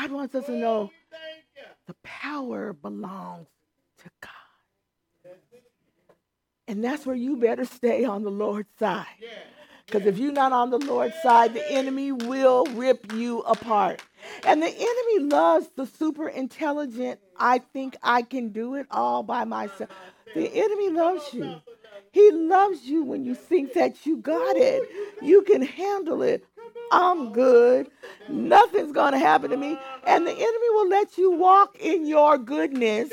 God wants us to know the power belongs to God. And that's where you better stay on the Lord's side. Because if you're not on the Lord's side, the enemy will rip you apart. And the enemy loves the super intelligent, I think I can do it all by myself. The enemy loves you. He loves you when you think that you got it. You can handle it. I'm good. Nothing's going to happen to me. And the enemy will let you walk in your goodness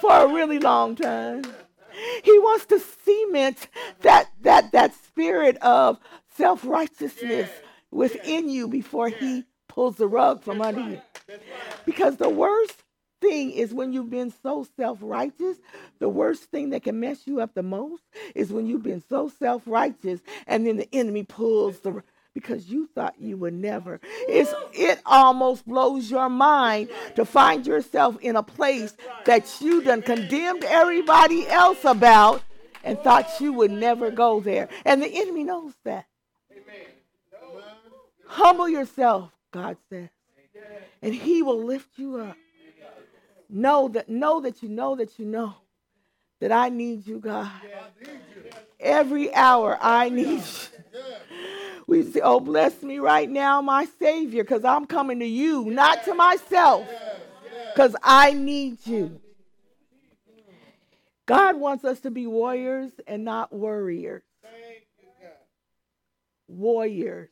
for a really long time. He wants to cement that that that spirit of self-righteousness within you before he pulls the rug from under you. Because the worst thing is when you've been so self righteous, the worst thing that can mess you up the most is when you've been so self righteous and then the enemy pulls the because you thought you would never. It's it almost blows your mind to find yourself in a place that you done condemned everybody else about and thought you would never go there. And the enemy knows that. Humble yourself, God says. And he will lift you up. Know that know that you know that you know that I need you, God. Every hour I need you. We say, Oh, bless me right now, my Savior, because I'm coming to you, not to myself, because I need you. God wants us to be warriors and not warriors. Warriors.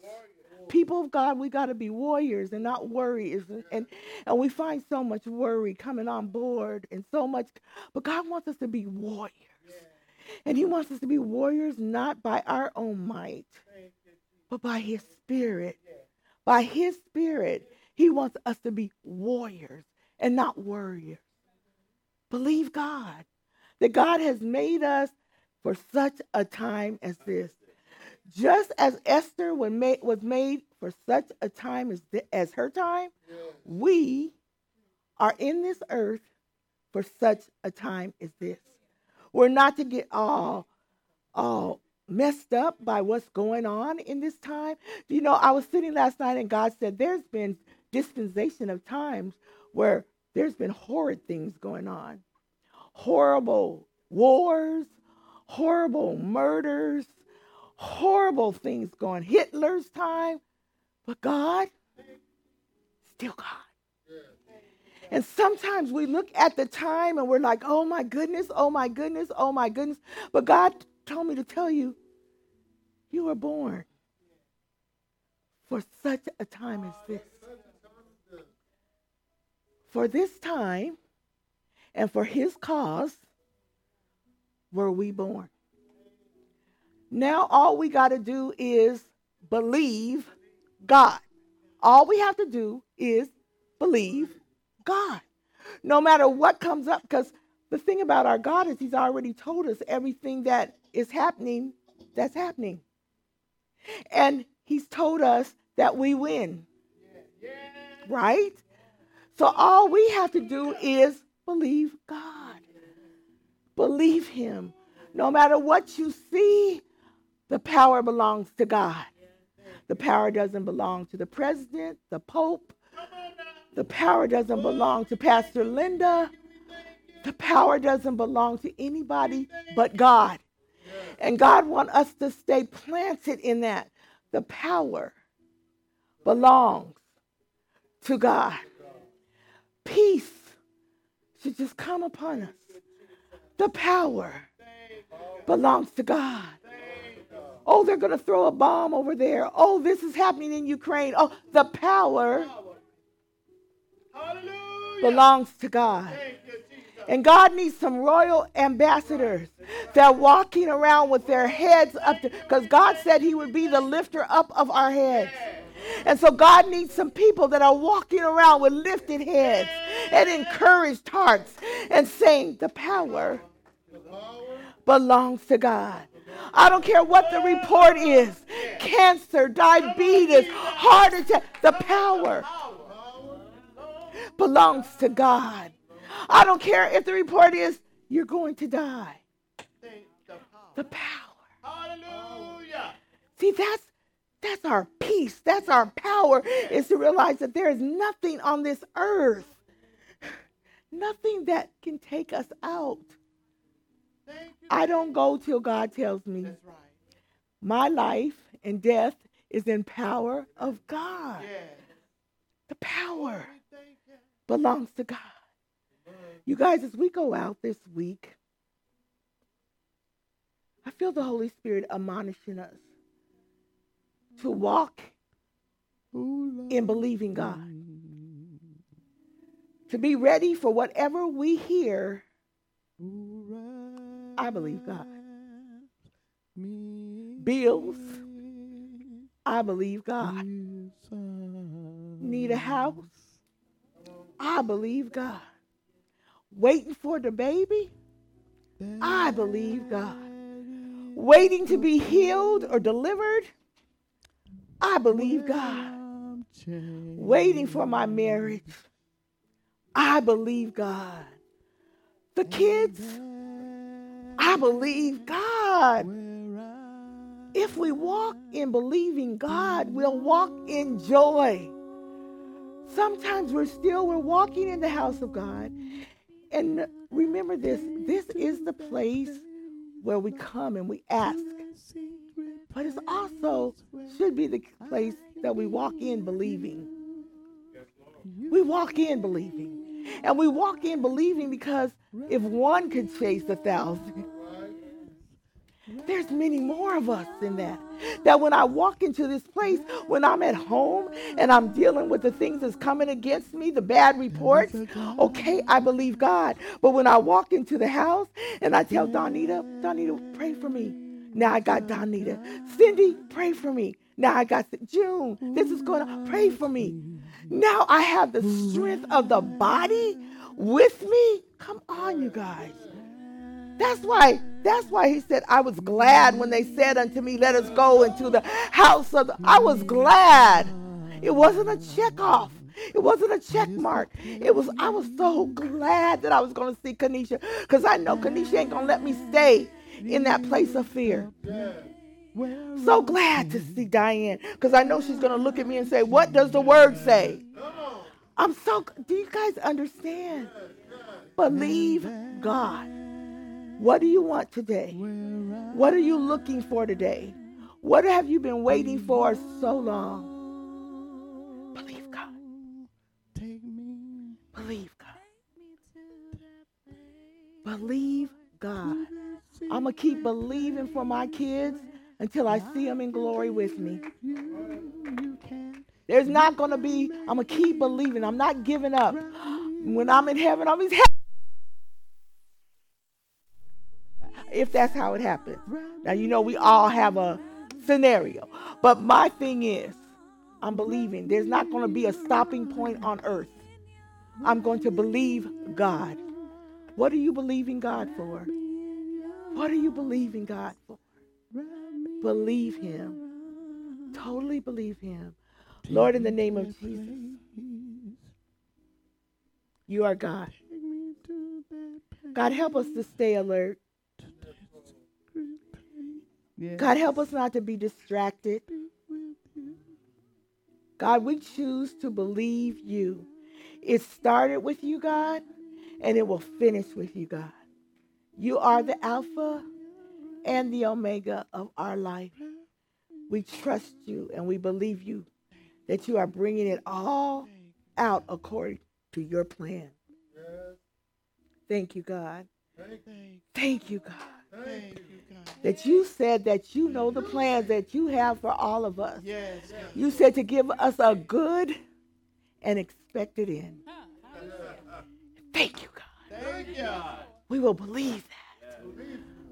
People of God, we got to be warriors and not worriers. And, and, and we find so much worry coming on board and so much, but God wants us to be warriors. And He wants us to be warriors not by our own might, by His Spirit. By His Spirit, He wants us to be warriors and not warriors. Believe God that God has made us for such a time as this. Just as Esther was made for such a time as, as her time, we are in this earth for such a time as this. We're not to get all, all messed up by what's going on in this time. You know, I was sitting last night and God said there's been dispensation of times where there's been horrid things going on. Horrible wars, horrible murders, horrible things going. Hitler's time, but God, still God. And sometimes we look at the time and we're like, oh my goodness, oh my goodness, oh my goodness. But God told me to tell you, you were born for such a time as this. For this time and for his cause were we born. Now all we got to do is believe God. All we have to do is believe God. No matter what comes up, because the thing about our God is He's already told us everything that is happening that's happening. And He's told us that we win. Right? So all we have to do is believe God. Believe Him. No matter what you see, the power belongs to God. The power doesn't belong to the president, the pope. The power doesn't belong to Pastor Linda. The power doesn't belong to anybody but God. And God wants us to stay planted in that. The power belongs to God. Peace should just come upon us. The power belongs to God. Oh, they're going to throw a bomb over there. Oh, this is happening in Ukraine. Oh, the power belongs to God. And God needs some royal ambassadors that are walking around with their heads up because God said He would be the lifter up of our heads. And so God needs some people that are walking around with lifted heads and encouraged hearts and saying, The power belongs to God. I don't care what the report is cancer, diabetes, heart attack, the power belongs to God. I don't care if the report is you're going to die. The power. Hallelujah. See, that's that's our peace. That's our power, is to realize that there is nothing on this earth, nothing that can take us out. I don't go till God tells me. That's right. My life and death is in power of God. Yes. The power We thank you. belongs to God. You guys, as we go out this week, I feel the Holy Spirit admonishing us to walk in believing God, to be ready for whatever we hear. I believe God. Bills, I believe God. Need a house, I believe God. Waiting for the baby, I believe God. Waiting to be healed or delivered, I believe God. Waiting for my marriage, I believe God. The kids, I believe God. If we walk in believing God, we'll walk in joy. Sometimes we're still we're walking in the house of God. And remember this, this is the place where we come and we ask. But it's also should be the place that we walk in believing. We walk in believing. And we walk in believing because if one could chase a thousand, there's many more of us in that. That when I walk into this place, when I'm at home and I'm dealing with the things that's coming against me, the bad reports, okay, I believe God. But when I walk into the house and I tell Donita, Donita, pray for me. Now I got Donita. Cindy, pray for me. Now I got June. This is going to pray for me. Now I have the strength of the body with me. Come on, you guys. That's why, that's why he said, I was glad when they said unto me, Let us go into the house of the I was glad. It wasn't a check off. It wasn't a check mark. It was I was so glad that I was gonna see Kanisha. Because I know Kanisha ain't gonna let me stay in that place of fear. So glad to see Diane. Because I know she's gonna look at me and say, What does the word say? I'm so do you guys understand? Believe God. What do you want today? What are you looking for today? What have you been waiting for so long? Believe God. Believe God. Believe God. I'm going to keep believing for my kids until I see them in glory with me. There's not going to be, I'm going to keep believing. I'm not giving up. When I'm in heaven, I'm in heaven. If that's how it happens. Now, you know, we all have a scenario. But my thing is, I'm believing there's not going to be a stopping point on earth. I'm going to believe God. What are you believing God for? What are you believing God for? Believe Him. Totally believe Him. Lord, in the name of Jesus, you are God. God, help us to stay alert. God, help us not to be distracted. God, we choose to believe you. It started with you, God, and it will finish with you, God. You are the Alpha and the Omega of our life. We trust you and we believe you that you are bringing it all out according to your plan. Thank you, God. Thank you, God. That you said that you know the plans that you have for all of us. Yes. You said to give us a good and expected end. Thank you, God. Thank you. We will believe that.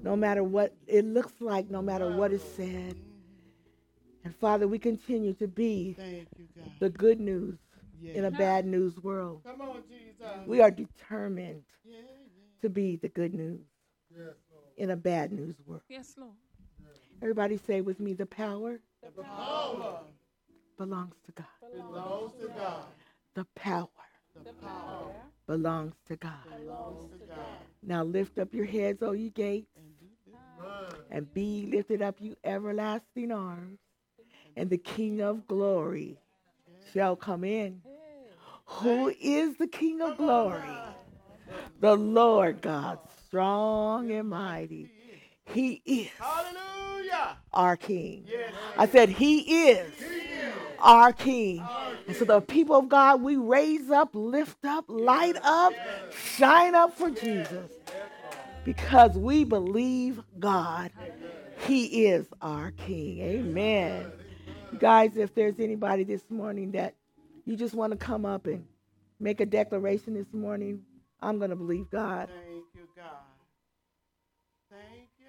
No matter what it looks like, no matter what is said. And Father, we continue to be you, the good news Yeah. in a bad news world. Come on, Jesus. We are determined Yeah, yeah. to be the good news in a bad news world. Yes, Lord. Everybody say with me the power The power belongs to God. belongs to God. The power The power belongs to God. belongs to God. Now lift up your heads, O ye gates, and be lifted up, you everlasting arms, and the King of glory shall come in. Who is the King of glory? The Lord God, strong and mighty. He is Hallelujah. our King. Yes. I said, He is our King. And so the people of God, we raise up, lift up, light up, shine up for Jesus because we believe God. He is our King. Amen. You guys, if there's anybody this morning that you just want to come up and make a declaration this morning, I'm going to believe God.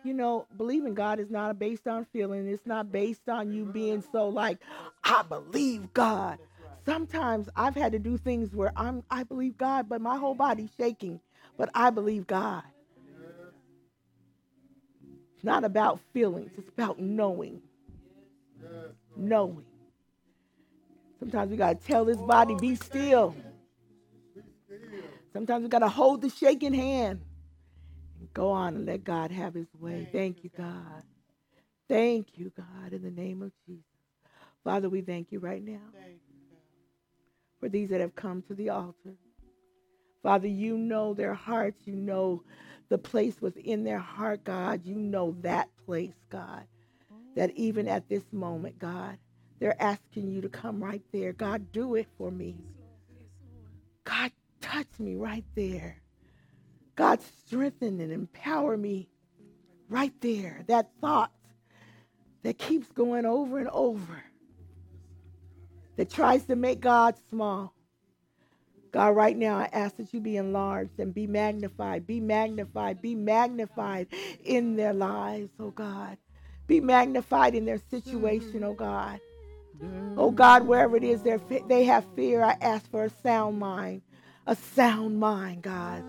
You know, believing God is not based on feeling. It's not based on you being so like, I believe God. Sometimes I've had to do things where I'm I believe God, but my whole body's shaking. But I believe God. It's not about feelings, it's about knowing. Knowing. Sometimes we gotta tell this body, be still. Sometimes we gotta hold the shaking hand. Go on and let God have his way. Thank you, God. Thank you, God, in the name of Jesus. Father, we thank you right now Thank you, God. for these that have come to the altar. Father, you know their hearts. You know the place within their heart, God. You know that place, God. That even at this moment, God, they're asking you to come right there. God, do it for me. God, touch me right there. God, strengthen and empower me right there. That thought that keeps going over and over, that tries to make God small. God, right now, I ask that you be enlarged and be magnified, be magnified, be magnified in their lives, oh God. Be magnified in their situation, oh God. Oh God, wherever it is they have fear, I ask for a sound mind, a sound mind, God.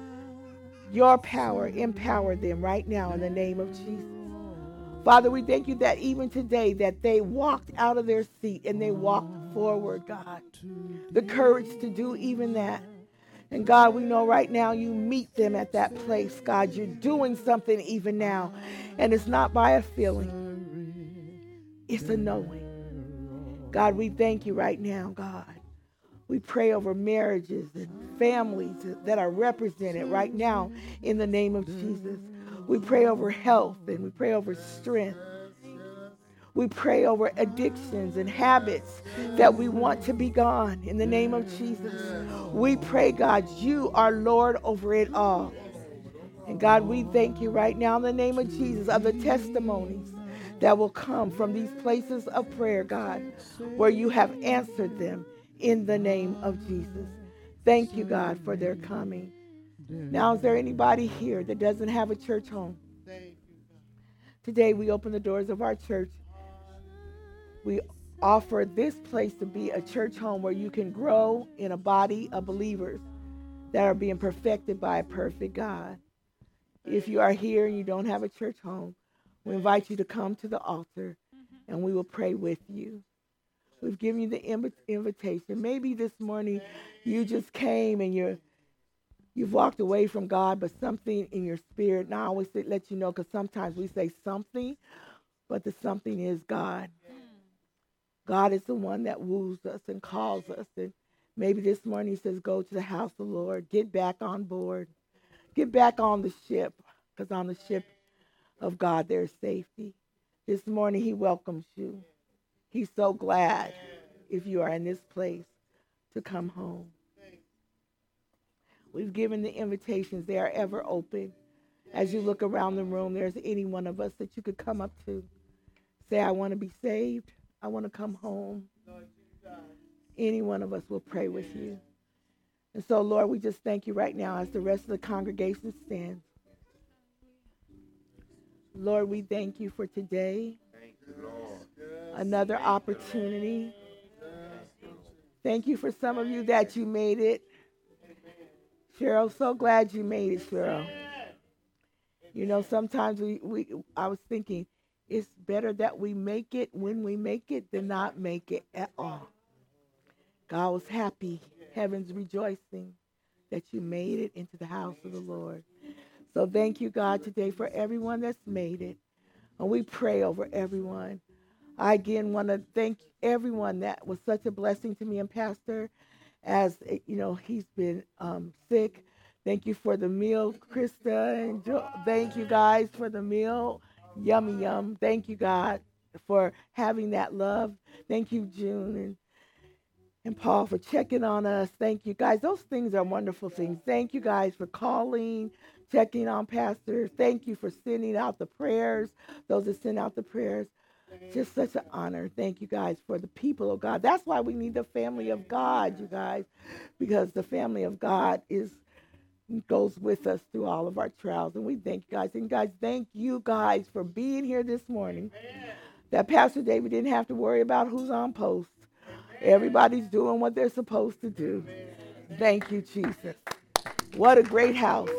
Your power, empower them right now in the name of Jesus. Father, we thank you that even today that they walked out of their seat and they walked forward, God. The courage to do even that. And God, we know right now you meet them at that place, God. You're doing something even now. And it's not by a feeling, it's a knowing. God, we thank you right now, God. We pray over marriages and families that are represented right now in the name of Jesus. We pray over health and we pray over strength. We pray over addictions and habits that we want to be gone in the name of Jesus. We pray, God, you are Lord over it all. And God, we thank you right now in the name of Jesus of the testimonies that will come from these places of prayer, God, where you have answered them in the name of Jesus. Thank you, God, for their coming. Now, is there anybody here that doesn't have a church home? Today, we open the doors of our church. We offer this place to be a church home where you can grow in a body of believers that are being perfected by a perfect God. If you are here and you don't have a church home, we invite you to come to the altar and we will pray with you. We've given you the invi- invitation. Maybe this morning you just came and you're you've walked away from God, but something in your spirit. Now I always let you know because sometimes we say something, but the something is God. God is the one that woos us and calls us. And maybe this morning he says, go to the house of the Lord, get back on board, get back on the ship, because on the ship of God there's safety. This morning he welcomes you. He's so glad if you are in this place to come home. We've given the invitations, they are ever open. As you look around the room, there's any one of us that you could come up to. Say, I want to be saved. I want to come home. Any one of us will pray with you. And so, Lord, we just thank you right now as the rest of the congregation stands. Lord, we thank you for today. Another opportunity. Thank you for some of you that you made it. Cheryl, so glad you made it, Cheryl. You know, sometimes we, we I was thinking it's better that we make it when we make it than not make it at all. God was happy, heaven's rejoicing that you made it into the house of the Lord. So thank you, God, today for everyone that's made it. And we pray over everyone. I again want to thank everyone that was such a blessing to me and Pastor as eh, you know he's been um, sick. Thank you for the meal, Krista, and thank you guys for the meal. Yummy yum. Thank you God for having that love. Thank you June and and Paul for checking on us. Thank you guys. Those things are wonderful things. Thank you guys for calling, checking on Pastor. Thank you for sending out the prayers. Those that send out the prayers. Just such an honor. Thank you guys for the people of God. That's why we need the family of God, you guys, because the family of God is goes with us through all of our trials. And we thank you guys. And guys, thank you guys for being here this morning. That Pastor David didn't have to worry about who's on post. Everybody's doing what they're supposed to do. Thank you, Jesus. What a great house.